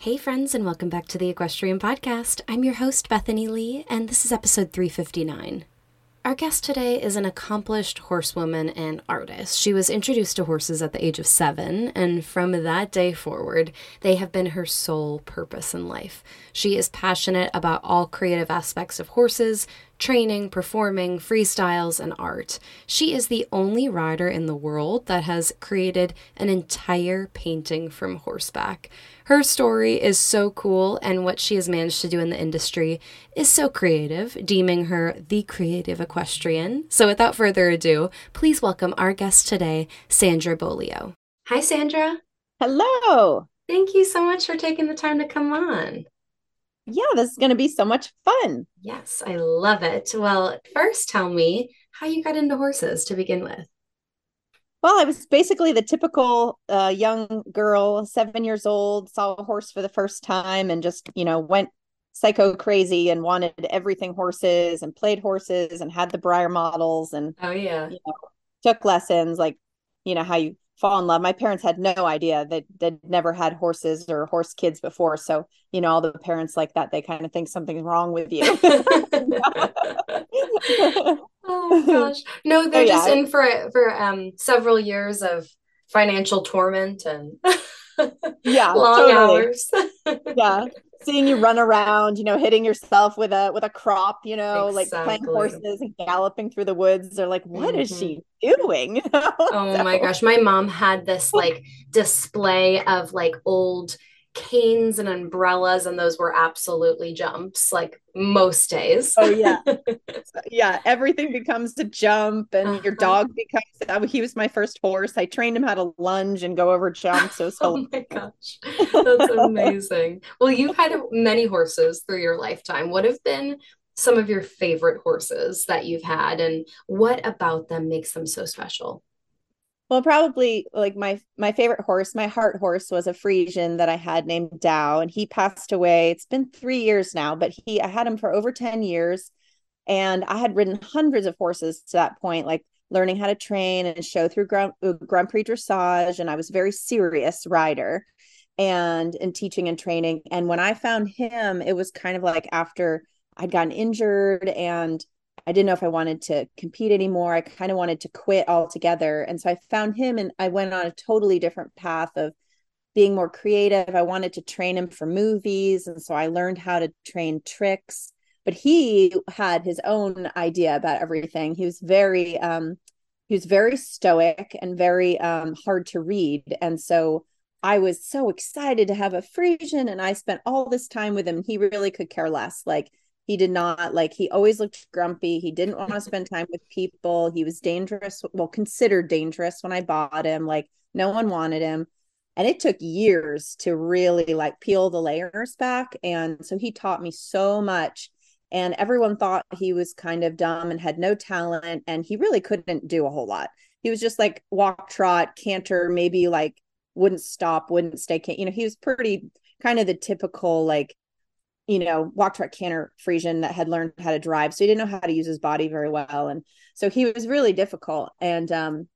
Hey, friends, and welcome back to the Equestrian Podcast. I'm your host, Bethany Lee, and this is episode 359. Our guest today is an accomplished horsewoman and artist. She was introduced to horses at the age of seven, and from that day forward, they have been her sole purpose in life. She is passionate about all creative aspects of horses, training, performing, freestyles, and art. She is the only rider in the world that has created an entire painting from horseback. Her story is so cool, and what she has managed to do in the industry is so creative, deeming her the creative equestrian. So, without further ado, please welcome our guest today, Sandra Beaulieu. Hi, Sandra. Hello. Thank you so much for taking the time to come on. Yeah, this is going to be so much fun. Yes, I love it. Well, first, tell me how you got into horses to begin with. Well, I was basically the typical uh, young girl, seven years old, saw a horse for the first time and just, you know, went psycho crazy and wanted everything horses and played horses and had the Breyer models and, oh, yeah, you know, took lessons like, you know, how you fall in love. My parents had no idea that they'd never had horses or horse kids before. So, you know, all the parents like that, they kind of think something's wrong with you. oh gosh. No, they're oh, just in for for um several years of financial torment and yeah, long totally. hours. yeah. Seeing you run around, you know, hitting yourself with a with a crop, you know, exactly. like playing horses and galloping through the woods. They're like, "What mm-hmm. is she doing? oh so. my gosh. My mom had this like display of like old canes and umbrellas and those were absolutely jumps like most days. Oh yeah. Yeah everything becomes a jump and uh-huh. your dog becomes he was my first horse. I trained him how to lunge and go over jumps. So oh my gosh. That's amazing. Well you've had many horses through your lifetime. What have been some of your favorite horses that you've had and what about them makes them so special well, probably like my my favorite horse, my heart horse was a Friesian that I had named Dow, and he passed away. It's been three years now, but he I had him for over 10 years. And I had ridden hundreds of horses to that point, like learning how to train and show through Grand, uh, Grand Prix dressage. And I was a very serious rider and in teaching and training. And when I found him, it was kind of like after I'd gotten injured and I didn't know if I wanted to compete anymore. I kind of wanted to quit altogether. And so I found him and I went on a totally different path of being more creative. I wanted to train him for movies. And so I learned how to train tricks. But he had his own idea about everything. He was very, um, he was very stoic and very um, hard to read. And so I was so excited to have a Friesian and I spent all this time with him. He really could care less. Like he did not like he always looked grumpy. He didn't want to spend time with people. He was dangerous well considered dangerous when i bought him like no one wanted him. And it took years to really like peel the layers back. And so he taught me so much. And everyone thought he was kind of dumb and had no talent. And he really couldn't do a whole lot. He was just like walk trot canter maybe like wouldn't stop wouldn't stay you know he was pretty kind of the typical like you know, walk trot canter Friesian that had learned how to drive. So he didn't know how to use his body very well. And so he was really difficult. And, um,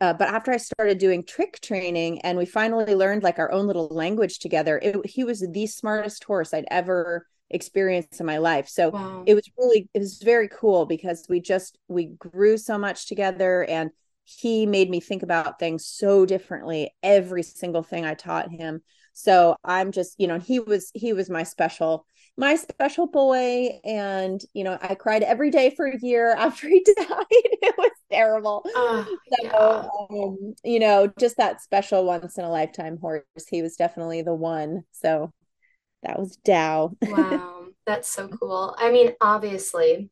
uh, but after I started doing trick training and we finally learned like our own little language together, it, he was the smartest horse I'd ever experienced in my life. So wow. it was really, it was very cool because we just, we grew so much together and he made me think about things so differently every single thing I taught him so i'm just you know he was he was my special my special boy. And you know i cried every day for a year after he died. It was terrible. Uh, so yeah. um, you know just that special once in a lifetime horse. He was definitely the one. So that was dow. Wow that's so cool. I mean obviously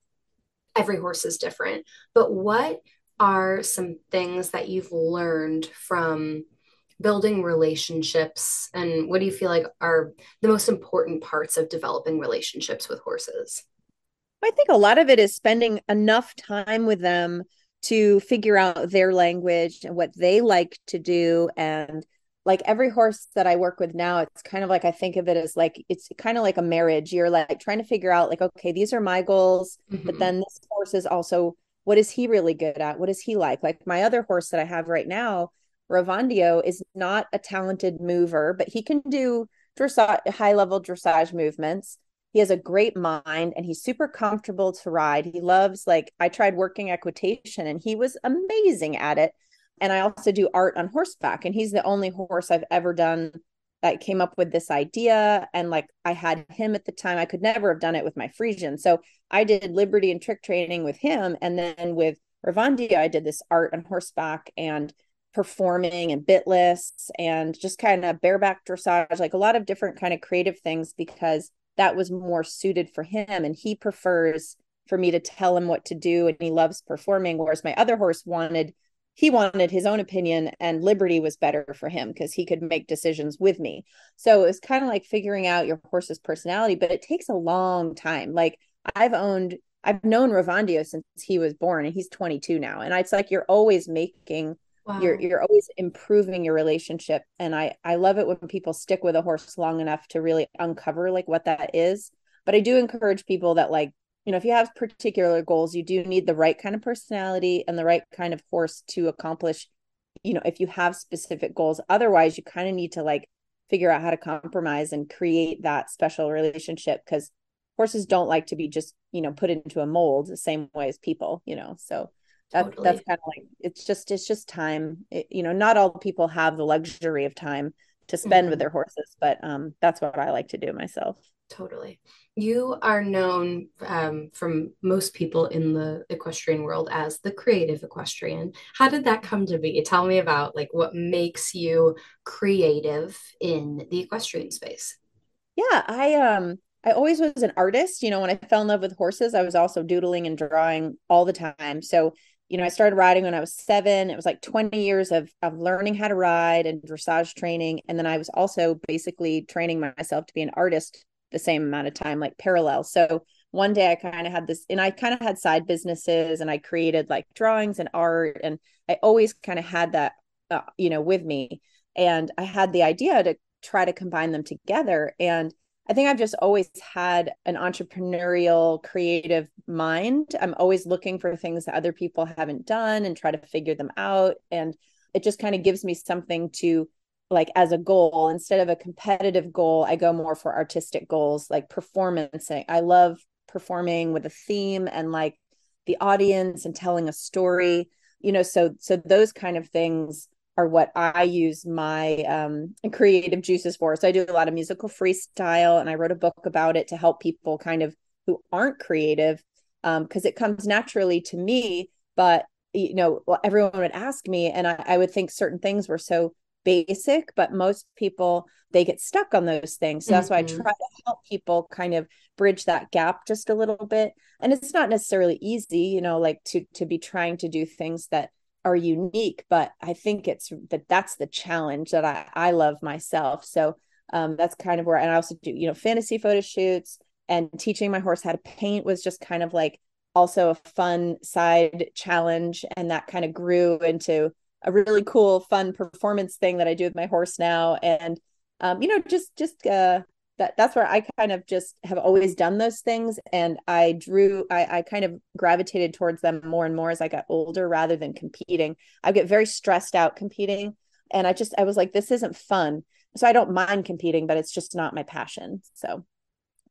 every horse is different but what are some things that you've learned from building relationships and what do you feel like are the most important parts of developing relationships with horses I think a lot of it is spending enough time with them to figure out their language and what they like to do and like every horse that I work with now, it's kind of like I think of it as like it's kind of like a marriage. You're like trying to figure out like, okay, these are my goals, mm-hmm. but then this horse is also what is he really good at? What is he like? Like my other horse that I have right now, Ravandio, is not a talented mover, but he can do dressage, high level dressage movements. He has a great mind and he's super comfortable to ride. He loves like I tried working equitation and he was amazing at it and I also do art on horseback. And he's the only horse I've ever done that came up with this idea. And like I had him at the time, I could never have done it with my Friesian. So I did Liberty and trick training with him. And then with Ravandio, I did this art on horseback and performing and bitless and just kind of bareback dressage, like a lot of different kind of creative things because that was more suited for him. And he prefers for me to tell him what to do and he loves performing. Whereas my other horse wanted he wanted his own opinion and liberty was better for him because he could make decisions with me so it was kind of like figuring out your horse's personality but it takes a long time like i've owned i've known ravandio since he was born and he's 22 now and it's like you're always making wow. you're you're always improving your relationship. And i i love it when people stick with a horse long enough to really uncover like what that is. But i do encourage people that like you know if you have particular goals you do need the right kind of personality and the right kind of horse to accomplish you know if you have specific goals. Otherwise you kind of need to like figure out how to compromise and create that special relationship because horses don't like to be just you know put into a mold the same way as people you know? So that, totally. that's kind of like it's just it's just time it, you know not all people have the luxury of time to spend mm-hmm. with their horses but um that's what i like to do myself totally you are known um, from most people in the equestrian world as the creative equestrian. How did that come to be? Tell me about like what makes you creative in the equestrian space. Yeah, I um I always was an artist. You know, when I fell in love with horses, I was also doodling and drawing all the time. So, you know, I started riding when I was seven. It was like 20 years of of learning how to ride and dressage training. And then I was also basically training myself to be an artist the same amount of time, like parallel. So one day I kind of had this, and I kind of had side businesses and I created like drawings and art. And I always kind of had that, uh, you know, with me. And I had the idea to try to combine them together. And I think I've just always had an entrepreneurial, creative mind. I'm always looking for things that other people haven't done and try to figure them out. And it just kind of gives me something to like as a goal instead of a competitive goal i go more for artistic goals like performance i love performing with a theme and like the audience and telling a story you know so so those kind of things are what i use my um creative juices for so i do a lot of musical freestyle and i wrote a book about it to help people kind of who aren't creative um because it comes naturally to me but you know everyone would ask me and I, I would think certain things were so basic, but most people they get stuck on those things. So that's mm-hmm. why I mm-hmm. try to help people kind of bridge that gap just a little bit. And it's not necessarily easy, you know, like to to be trying to do things that are unique, but I think it's that that's the challenge that I I love myself. So um that's kind of where and I also do, you know, fantasy photo shoots and teaching my horse how to paint was just kind of like also a fun side challenge and that kind of grew into a really cool, fun performance thing that I do with my horse now. And um, you know, just just uh that that's where I kind of just have always done those things. And I drew I, I kind of gravitated towards them more and more as I got older rather than competing. I get very stressed out competing. And I just I was like, this isn't fun. So I don't mind competing, but it's just not my passion. So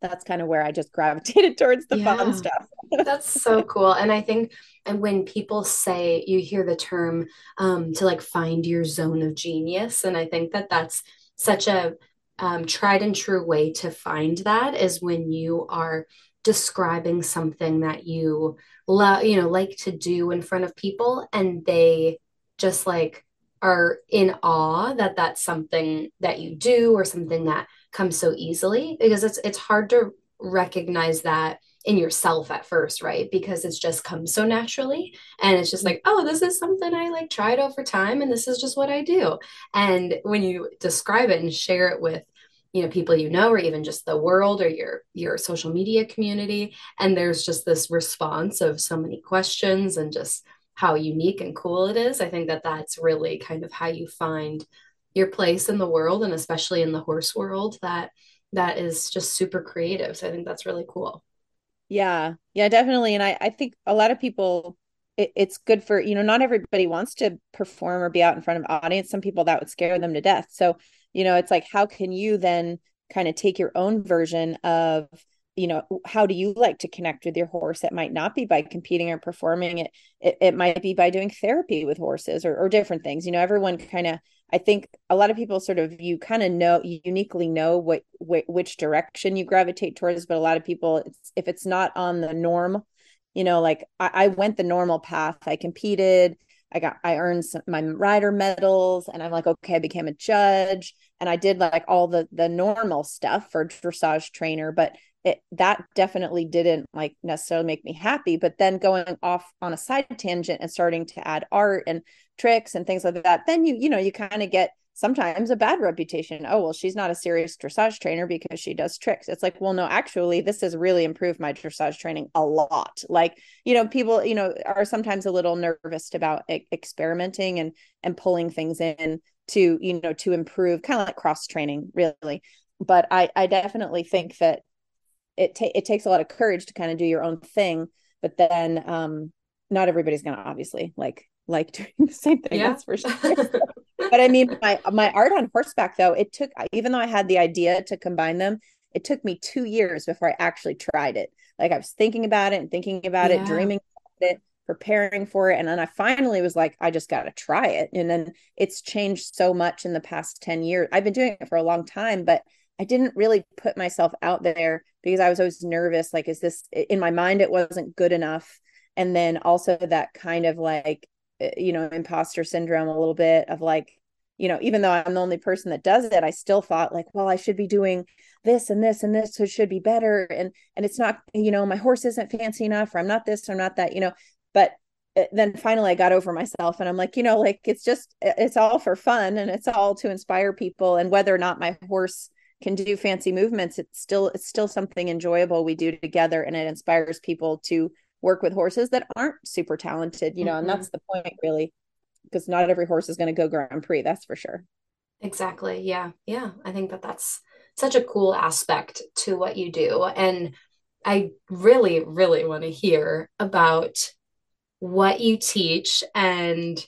that's kind of where I just gravitated towards the yeah, fun stuff. that's so cool. And I think and when people say you hear the term um, to like find your zone of genius, and I think that that's such a um, tried and true way to find that is when you are describing something that you love, you know, like to do in front of people, and they just like are in awe that that's something that you do or something that comes so easily because it's it's hard to recognize that in yourself at first right? Because it's just come so naturally and it's just like oh this is something i like tried over time and this is just what i do. And when you describe it and share it with you know people you know or even just the world or your your social media community and there's just this response of so many questions and just how unique and cool it is i think that that's really kind of how you find your place in the world and especially in the horse world that that is just super creative. So i think that's really cool yeah. Yeah definitely. And i i think a lot of people it, it's good for you know not everybody wants to perform or be out in front of audience. Some people that would scare them to death. So you know it's like how can you then kind of take your own version of you know how do you like to connect with your horse? It might not be by competing or performing. It it, it might be by doing therapy with horses or, or different things. You know everyone kind of i think a lot of people sort of you kind of know uniquely know what, what which direction you gravitate towards but a lot of people it's, if it's not on the norm you know like I, I went the normal path. I competed I got I earned some, my rider medals and I'm like okay I became a judge and I did like all the the normal stuff for dressage trainer but it that definitely didn't like necessarily make me happy. But then going off on a side tangent and starting to add art and tricks and things like that then you you know you kind of get sometimes a bad reputation. Oh well she's not a serious dressage trainer because she does tricks. It's like well no actually this has really improved my dressage training a lot. Like you know people you know are sometimes a little nervous about e- experimenting and and pulling things in to you know to improve kind of like cross training really. But i i definitely think that it ta- it takes a lot of courage to kind of do your own thing but then um not everybody's gonna obviously like like doing the same thing yeah. that's for sure but i mean my my art on horseback though it took even though i had the idea to combine them it took me two years before i actually tried it like i was thinking about it and thinking about yeah. it dreaming about it preparing for it and then i finally was like i just got to try it and then it's changed so much in the past 10 years i've been doing it for a long time but I didn't really put myself out there because I was always nervous. Like, is this in my mind? It wasn't good enough. And then also that kind of like, you know, imposter syndrome a little bit of like, you know, even though I'm the only person that does it, I still thought like, well, I should be doing this and this and this, so should be better. And and it's not, you know, my horse isn't fancy enough, or I'm not this, or I'm not that, you know. But eh, then finally I got over myself and I'm like, you know, like it's just eh, it's all for fun and it's all to inspire people. And whether or not my horse can do fancy movements it's still it's still something enjoyable we do together and it inspires people to work with horses that aren't super talented you know mm-hmm. and that's the point really because not every horse is going to go grand prix that's for sure exactly yeah yeah i think that that's such a cool aspect to what you do and i really really want to hear about what you teach and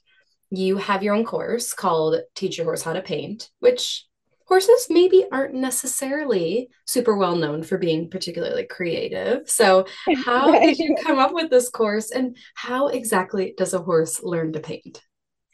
you have your own course called teach your horse how to paint which horses maybe aren't necessarily super well known for being particularly creative. So, how did you come up with this course and how exactly does a horse learn to paint?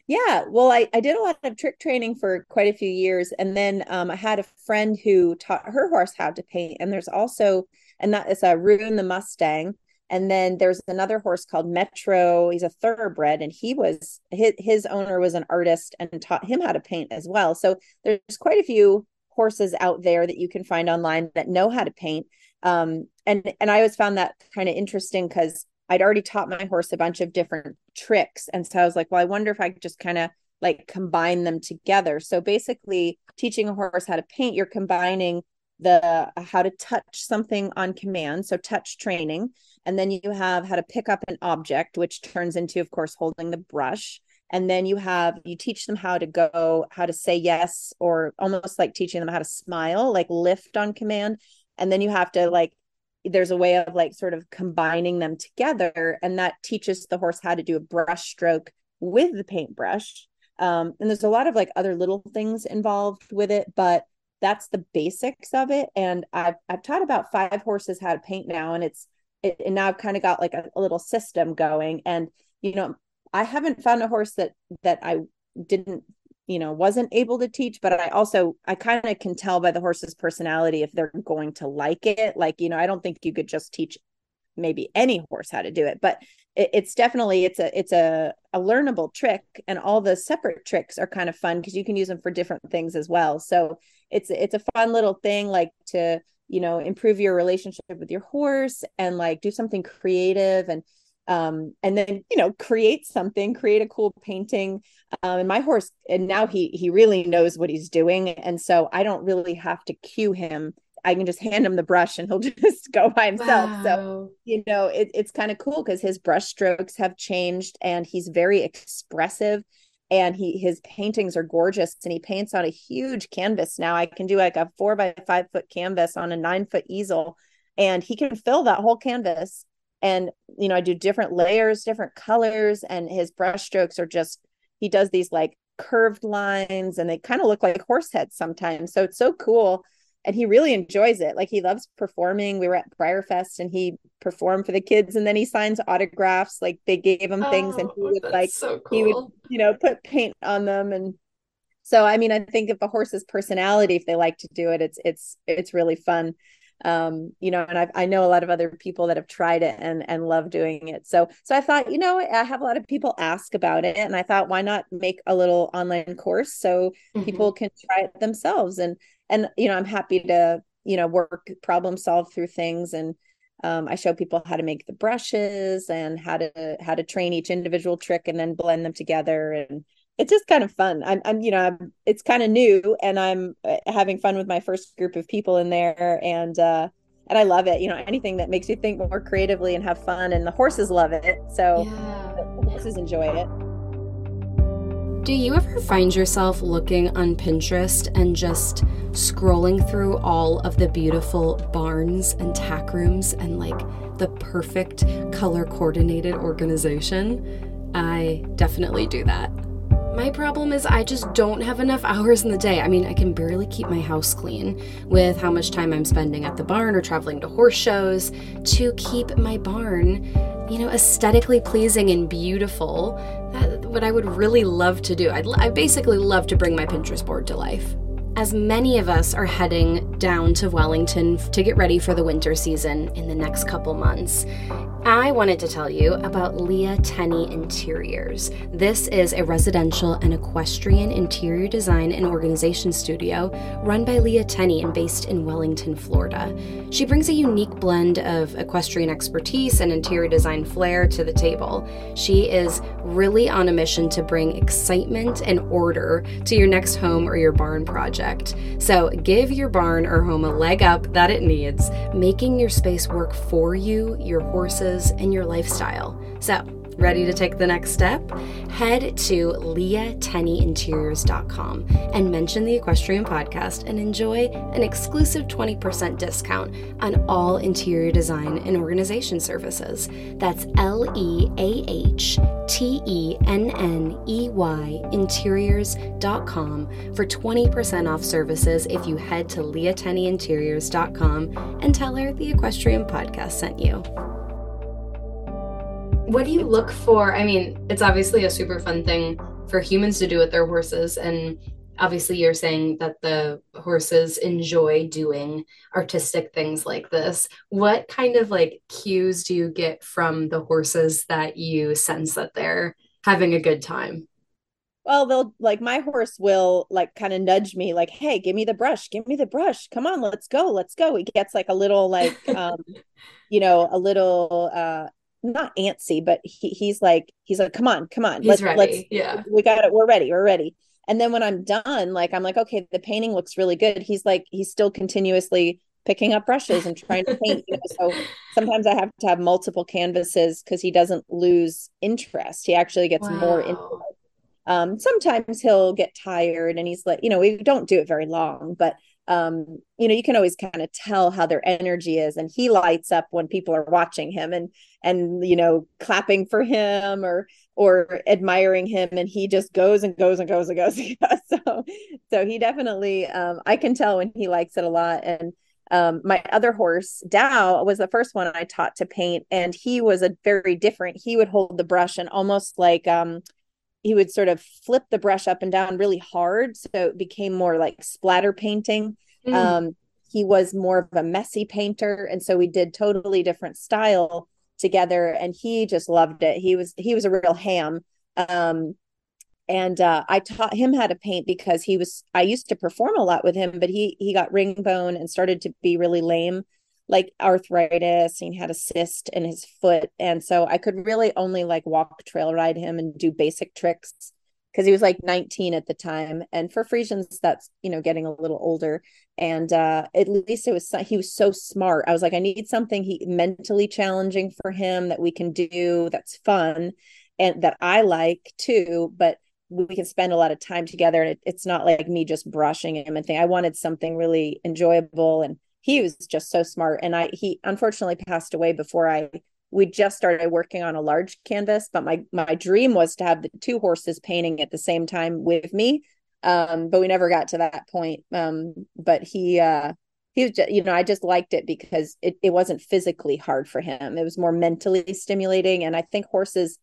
Yeah, well, I, I did a lot of trick training for quite a few years. And then um, I had a friend who taught her horse how to paint. And there's also, and that is a Rune the Mustang. And then there's another horse called Metro. He's a thoroughbred, and he was his, his owner was an artist and taught him how to paint as well. So there's quite a few horses out there that you can find online that know how to paint. Um, and and I always found that kind of interesting because I'd already taught my horse a bunch of different tricks, and so I was like, well, I wonder if I could just kind of like combine them together. So basically, teaching a horse how to paint, you're combining the how to touch something on command, so touch training and then you have how to pick up an object, which turns into, of course, holding the brush. And then you have, you teach them how to go, how to say yes, or almost like teaching them how to smile, like lift on command. And then you have to, like, there's a way of like sort of combining them together. And that teaches the horse how to do a brush stroke with the paintbrush. Um, and there's a lot of like other little things involved with it, but that's the basics of it. And I've I've taught about five horses how to paint now, and it's it, and now I've kind of got like a, a little system going. And you know, I haven't found a horse that that I didn't you know wasn't able to teach but i also i kind of can tell by the horse's personality if they're going to like it like you know i don't think you could just teach maybe any horse how to do it but it, it's definitely it's a it's a a learnable trick and all the separate tricks are kind of fun because you can use them for different things as well so it's it's a fun little thing like to you know improve your relationship with your horse and like do something creative and um, and then you know create something create a cool painting. Um, and my horse and now he he really knows what he's doing. And so i don't really have to cue him. I can just hand him the brush and he'll just go by himself. Wow. so you know it, it's kind of cool because his brush strokes have changed and he's very expressive and he his paintings are gorgeous and he paints on a huge canvas now. I can do like a four by five foot canvas on a nine foot easel and he can fill that whole canvas. And you know i do different layers different colors and his brush strokes are just he does these like curved lines and they kind of look like horse heads sometimes. So it's so cool and he really enjoys it like he loves performing we were at BreyerFest and he performed for the kids and then he signs autographs like they gave him things oh, and he oh, would like so cool. he would you know put paint on them and so i mean i think if a horse's personality if they like to do it it's it's it's really fun um, you know, and I've, I know a lot of other people that have tried it and and love doing it. So so I thought, you know, I have a lot of people ask about it, and I thought, why not make a little online course so mm-hmm. people can try it themselves? And and you know, I'm happy to you know work problem solve through things and um, I show people how to make the brushes and how to how to train each individual trick and then blend them together and it's just kind of fun. I'm, I'm, you know, I'm, it's kind of new, and I'm uh, having fun with my first group of people in there, and uh, and I love it. You know, anything that makes you think more creatively and have fun, and the horses love it. So yeah. the horses enjoy it. Do you ever find yourself looking on Pinterest and just scrolling through all of the beautiful barns and tack rooms and like the perfect color coordinated organization? I definitely do that. My problem is I just don't have enough hours in the day. I mean, I can barely keep my house clean with how much time I'm spending at the barn or traveling to horse shows to keep my barn, you know, aesthetically pleasing and beautiful. What I would really love to do. I'd, I basically love to bring my Pinterest board to life. As many of us are heading down to Wellington to get ready for the winter season in the next couple months, I wanted to tell you about Leah Tenney Interiors. This is a residential and equestrian interior design and organization studio run by Leah Tenney and based in Wellington, Florida. She brings a unique blend of equestrian expertise and interior design flair to the table. She is really on a mission to bring excitement and order to your next home or your barn project. So give your barn or home a leg up that it needs, making your space work for you, your horses, and your lifestyle. So, ready to take the next step? Head to leahtenneyinteriors.com and mention the Equestrian Podcast and enjoy an exclusive 20% discount on all interior design and organization services. That's L E A H T E N N E Y interiors.com for 20% off services if you head to leahtenneyinteriors.com and tell her the Equestrian Podcast sent you what do you look for? I mean, it's obviously a super fun thing for humans to do with their horses. And obviously, you're saying that the horses enjoy doing artistic things like this. What kind of like cues do you get from the horses that you sense that they're having a good time? well they'll like my horse will like kind of nudge me like hey give me the brush give me the brush come on let's go let's go he gets like a little like um you know a little uh not antsy, but he, he's like, he's like, come on, come on. He's let's, ready. let's, yeah, we got it. We're ready. We're ready. And then when I'm done, like, I'm like, okay, the painting looks really good. He's like, he's still continuously picking up brushes and trying to paint. You know? So sometimes I have to have multiple canvases because he doesn't lose interest. He actually gets wow. more Um, sometimes he'll get tired and he's like, you know, we don't do it very long, but um, you know, you can always kind of tell how their energy is. And he lights up when people are watching him and and you know, clapping for him or or admiring him and he just goes and goes and goes and goes. so so he definitely um I can tell when he likes it a lot. And um, my other horse, Dow, was the first one I taught to paint, and he was a very different. He would hold the brush and almost like um, he would sort of flip the brush up and down really hard so it became more like splatter painting. Mm. um, he was more of a messy painter and so we did totally different style together and he just loved it. He was he was a real ham. Um, and uh, i taught him how to paint because he was i used to perform a lot with him but he he got ring bone and started to be really lame like arthritis and he had a cyst in his foot. And so i could really only like walk trail ride him and do basic tricks because he was like 19 at the time. And for Friesians that's you know getting a little older. And uh at least it was he was so smart. I was like i need something he mentally challenging for him that we can do that's fun and that i like too but we can spend a lot of time together. And it, it's not like me just brushing him and thing i wanted something really enjoyable and he was just so smart. And i he unfortunately passed away before i we just started working on a large canvas but my my dream was to have the two horses painting at the same time with me. Um, but we never got to that point. Um, but he uh, he was just, you know i just liked it because it, it wasn't physically hard for him. It was more mentally stimulating. And i think horses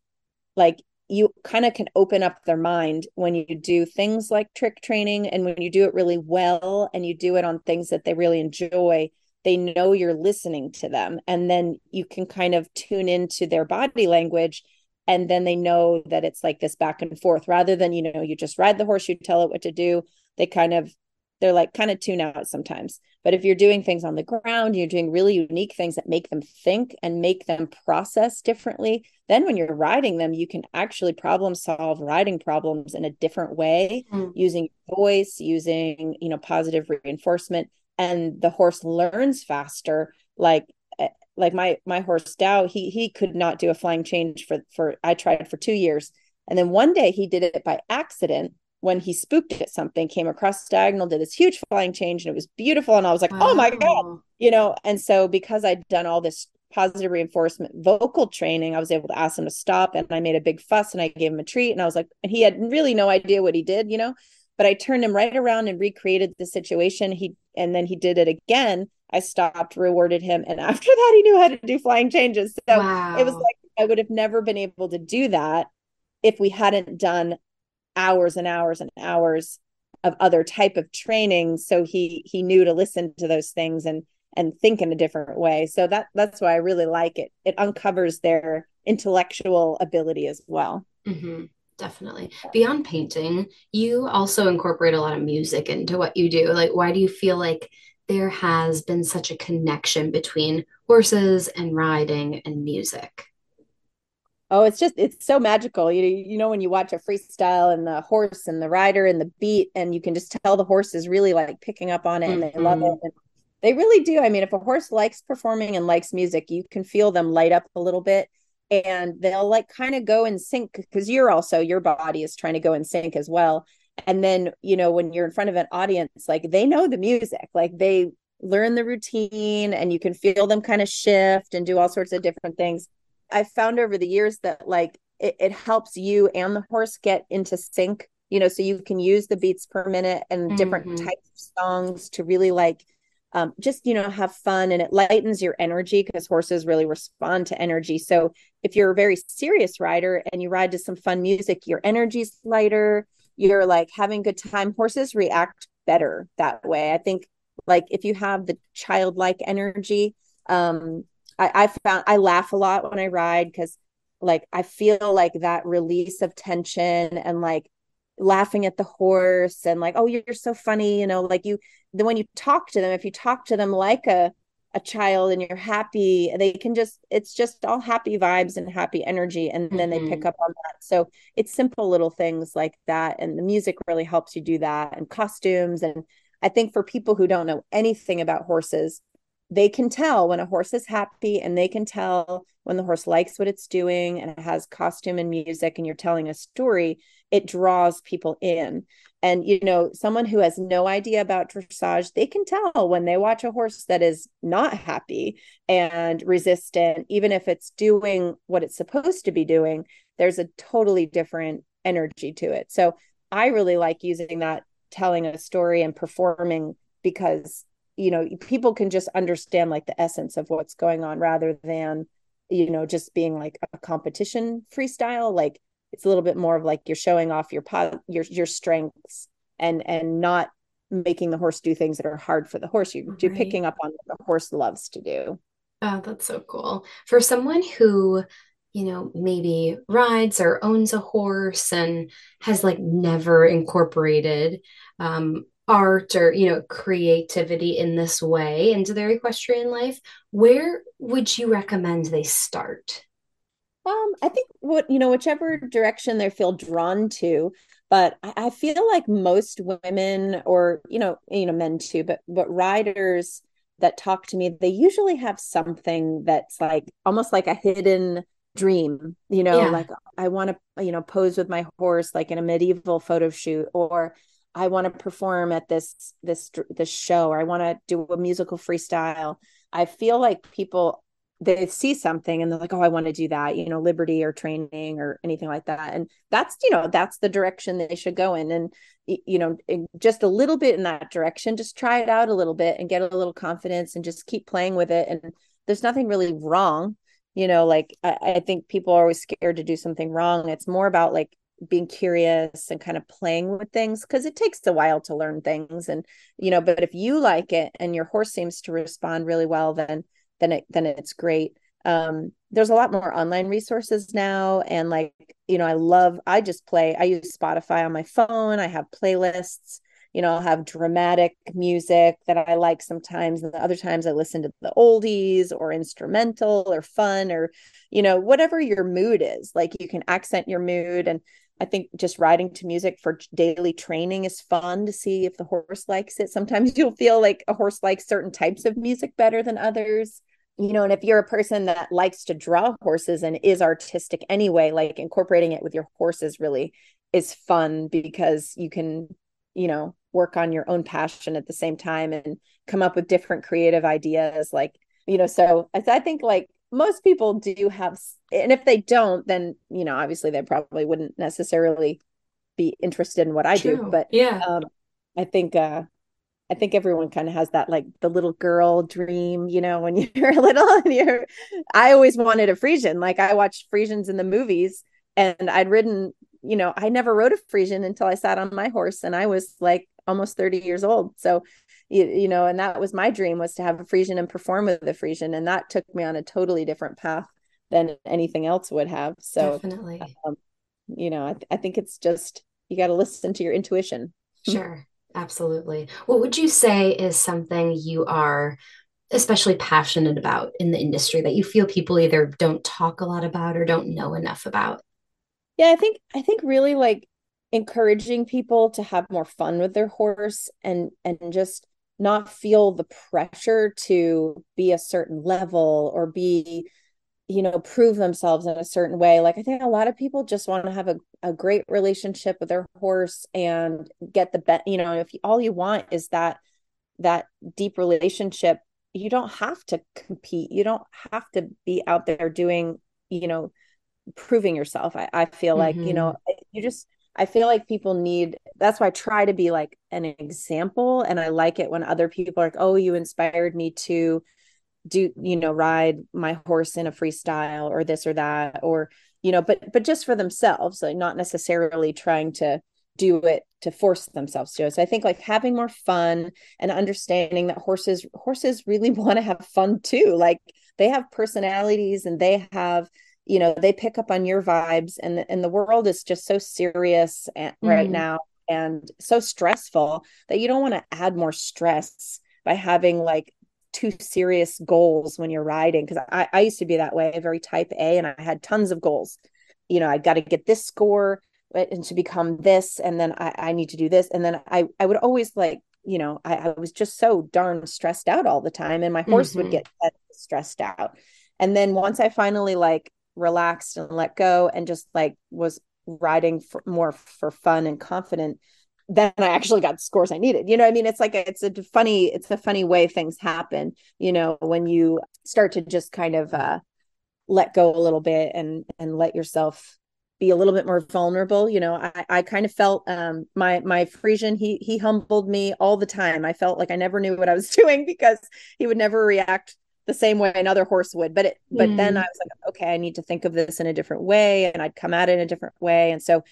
like you kind of can open up their mind when you do things like trick training and when you do it really well and you do it on things that they really enjoy they know you're listening to them. And then you can kind of tune into their body language and then they know that it's like this back and forth. Rather than you know you just ride the horse you tell it what to do they kind of they're like kind of tune out sometimes but if you're doing things on the ground you're doing really unique things that make them think and make them process differently then when you're riding them you can actually problem solve riding problems in a different way mm. using voice using you know positive reinforcement and the horse learns faster like eh, like my my horse Dow he he could not do a flying change for for I tried for 2 years and then one day he did it by accident when he spooked at something came across diagonal did this huge flying change and it was beautiful and I was like wow. oh my god you know and so because I'd done all this positive reinforcement vocal training I was able to ask him to stop and I made a big fuss and I gave him a treat and I was like and he had really no idea what he did you know but I turned him right around and recreated the situation. He and then he did it again. I stopped, rewarded him, and after that, he knew how to do flying changes. So wow. it was like I would have never been able to do that if we hadn't done hours and hours and hours of other type of training. So he he knew to listen to those things and and think in a different way. So that that's why I really like it. It uncovers their intellectual ability as well. Mm-hmm definitely. Beyond painting, you also incorporate a lot of music into what you do. Like, why do you feel like there has been such a connection between horses and riding and music? Oh, it's just it's so magical. You you know when you watch a freestyle and the horse and the rider and the beat, and you can just tell the horse is really like picking up on it and mm-hmm. they love it. And they really do. I mean, if a horse likes performing and likes music, you can feel them light up a little bit and they'll like kind of go in sync because you're also your body is trying to go in sync as well and then you know when you're in front of an audience like they know the music like they learn the routine and you can feel them kind of shift and do all sorts of different things i found over the years that like it, it helps you and the horse get into sync you know so you can use the beats per minute and different mm-hmm. types of songs to really like um, just you know have fun and it lightens your energy because horses really respond to energy so if you're a very serious rider and you ride to some fun music your energy's lighter you're like having good time horses react better that way i think like if you have the childlike energy um i i found i laugh a lot when i ride because like i feel like that release of tension and like laughing at the horse and like oh you're, you're so funny you know like you then when you talk to them if you talk to them like a a child and you're happy they can just it's just all happy vibes and happy energy and then mm-hmm. they pick mm-hmm. up on that so it's simple little things like that and the music really helps you do that and costumes and i think for people who don't know anything about horses they can tell when a horse is happy and they can tell when the horse likes what it's doing and it has costume and music and you're telling a story it draws people in. And you know someone who has no idea about dressage they can tell when they watch a horse that is not happy and resistant even if it's doing what it's supposed to be doing there's a totally different energy to it. So i really like using that telling a story and performing because you know people can just understand like the essence of what's going on rather than you know just being like a competition freestyle. Like it's a little bit more of like you're showing off your your your strengths and and not making the horse do things that are hard for the horse. You do right. picking up on what the horse loves to do. Oh that's so cool. For someone who you know maybe rides or owns a horse and has like never incorporated um art or you know creativity in this way into their equestrian life where would you recommend they start um i think what you know whichever direction they feel drawn to but I, I feel like most women or you know you know men too but but riders that talk to me they usually have something that's like almost like a hidden dream you know yeah. like i want to you know pose with my horse like in a medieval photo shoot or I want to perform at this this this show or I want to do a musical freestyle. I feel like people they see something and they're like, oh, I want to do that, you know, liberty or training or anything like that. And that's, you know, that's the direction they should go in. And, you know, just a little bit in that direction, just try it out a little bit and get a little confidence and just keep playing with it. And there's nothing really wrong. You know, like I, I think people are always scared to do something wrong. It's more about like being curious and kind of playing with things because it takes a while to learn things and you know but if you like it and your horse seems to respond really well then then it then it's great. Um there's a lot more online resources now and like you know i love i just play i use spotify on my phone i have playlists you know i'll have dramatic music that i like sometimes and the other times i listen to the oldies or instrumental or fun or you know whatever your mood is like you can accent your mood and I think just riding to music for daily training is fun to see if the horse likes it. Sometimes you'll feel like a horse likes certain types of music better than others. You know, and if you're a person that likes to draw horses and is artistic anyway, like incorporating it with your horses really is fun because you can, you know, work on your own passion at the same time and come up with different creative ideas. Like, you know, so I think like most people do have and if they don't then you know obviously they probably wouldn't necessarily be interested in what i True. do but yeah. um, i think uh i think everyone kind of has that like the little girl dream you know when you're little and you're i always wanted a Friesian like i watched Friesians in the movies and i'd ridden you know i never rode a Friesian until i sat on my horse and i was like almost 30 years old. So you, you know and that was my dream was to have a Friesian and perform with a Friesian and that took me on a totally different path than anything else would have. So definitely. um, you know I, th- I think it's just you got to listen to your intuition. Sure. Absolutely. What would you say is something you are especially passionate about in the industry that you feel people either don't talk a lot about or don't know enough about? Yeah i think i think really like encouraging people to have more fun with their horse and and just not feel the pressure to be a certain level or be you know prove themselves in a certain way like i think a lot of people just want to have a, a great relationship with their horse and get the best you know if you, all you want is that that deep relationship you don't have to compete you don't have to be out there doing you know proving yourself i, I feel mm-hmm. like you know mm-hmm. you just I feel like people need that's why I try to be like an example and I like it when other people are like, "Oh, you inspired me to do, you know, ride my horse in a freestyle or this or that or you know, but but just for themselves, like not necessarily trying to do it to force themselves to. So I think like having more fun and understanding that horses horses really want to have fun too. Like they have personalities and they have you know they pick up on your vibes and and the world is just so serious and, mm. right now and so stressful that you don't want to add more stress by having like too serious goals when you're riding because I, I used to be that way very type a and i had tons of goals you know i got to get this score and to become this and then I, I need to do this and then i i would always like you know I, I was just so darn stressed out all the time and my horse mm-hmm. would get stressed out and then once i finally like relaxed and let go and just like was riding for more for fun and confident then I actually got the scores I needed. You know, I mean, it's like a, it's a funny, it's a funny way things happen. You know, when you start to just kind of uh, let go a little bit and and let yourself be a little bit more vulnerable. You know, I, I kind of felt um, my my Friesian he he humbled me all the time. I felt like I never knew what I was doing because he would never react the same way another horse would but it but mm. then i was like okay i need to think of this in a different way and i'd come at it in a different way and so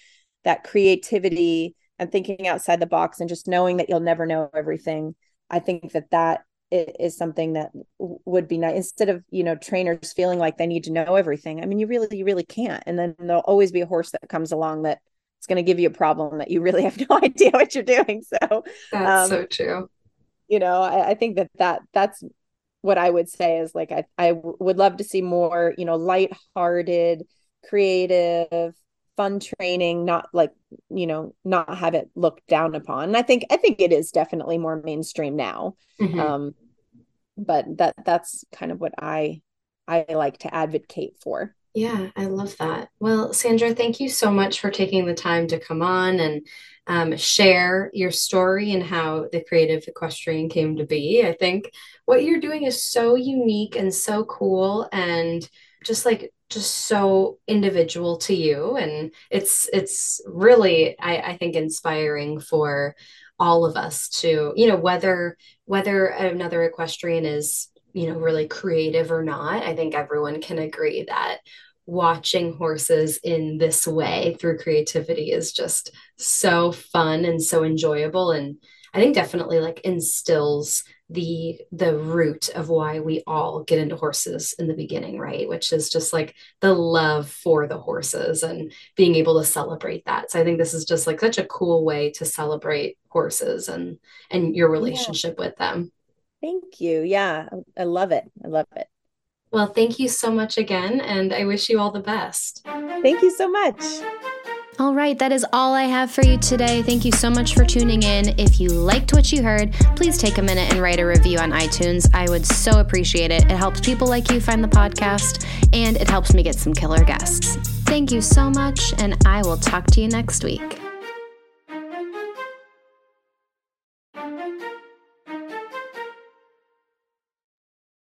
that creativity and thinking outside the box and just knowing that you'll never know everything i think that that is something that would be nice instead of you know trainers feeling like they need to know everything i mean you really you really can't and then there'll always be a horse that comes along that it's going to give you a problem that you really have no idea what you're doing. So that's um, so true. You know, I, I think that that that's what I would say is like I I would love to see more, you know, light-hearted, creative, fun training, not like, you know, not have it looked down upon. And I think I think it is definitely more mainstream now. Mm-hmm. Um but that that's kind of what I I like to advocate for. Yeah, I love that. Well, Sandra, thank you so much for taking the time to come on and um, share your story and how the creative equestrian came to be. I think what you're doing is so unique and so cool and just like just so individual to you and it's it's really I, I think inspiring for all of us to you know whether whether another equestrian is you know really creative or not i think everyone can agree that watching horses in this way through creativity is just so fun and so enjoyable and i think definitely like instills the the root of why we all get into horses in the beginning right? Which is just like the love for the horses and being able to celebrate that. So i think this is just like such a cool way to celebrate horses and and your relationship yeah. with them thank you yeah i love it i love it well, thank you so much again, and I wish you all the best. Thank you so much. All right, that is all I have for you today. Thank you so much for tuning in. If you liked what you heard, please take a minute and write a review on iTunes. I would so appreciate it. It helps people like you find the podcast, and it helps me get some killer guests. Thank you so much, and I will talk to you next week.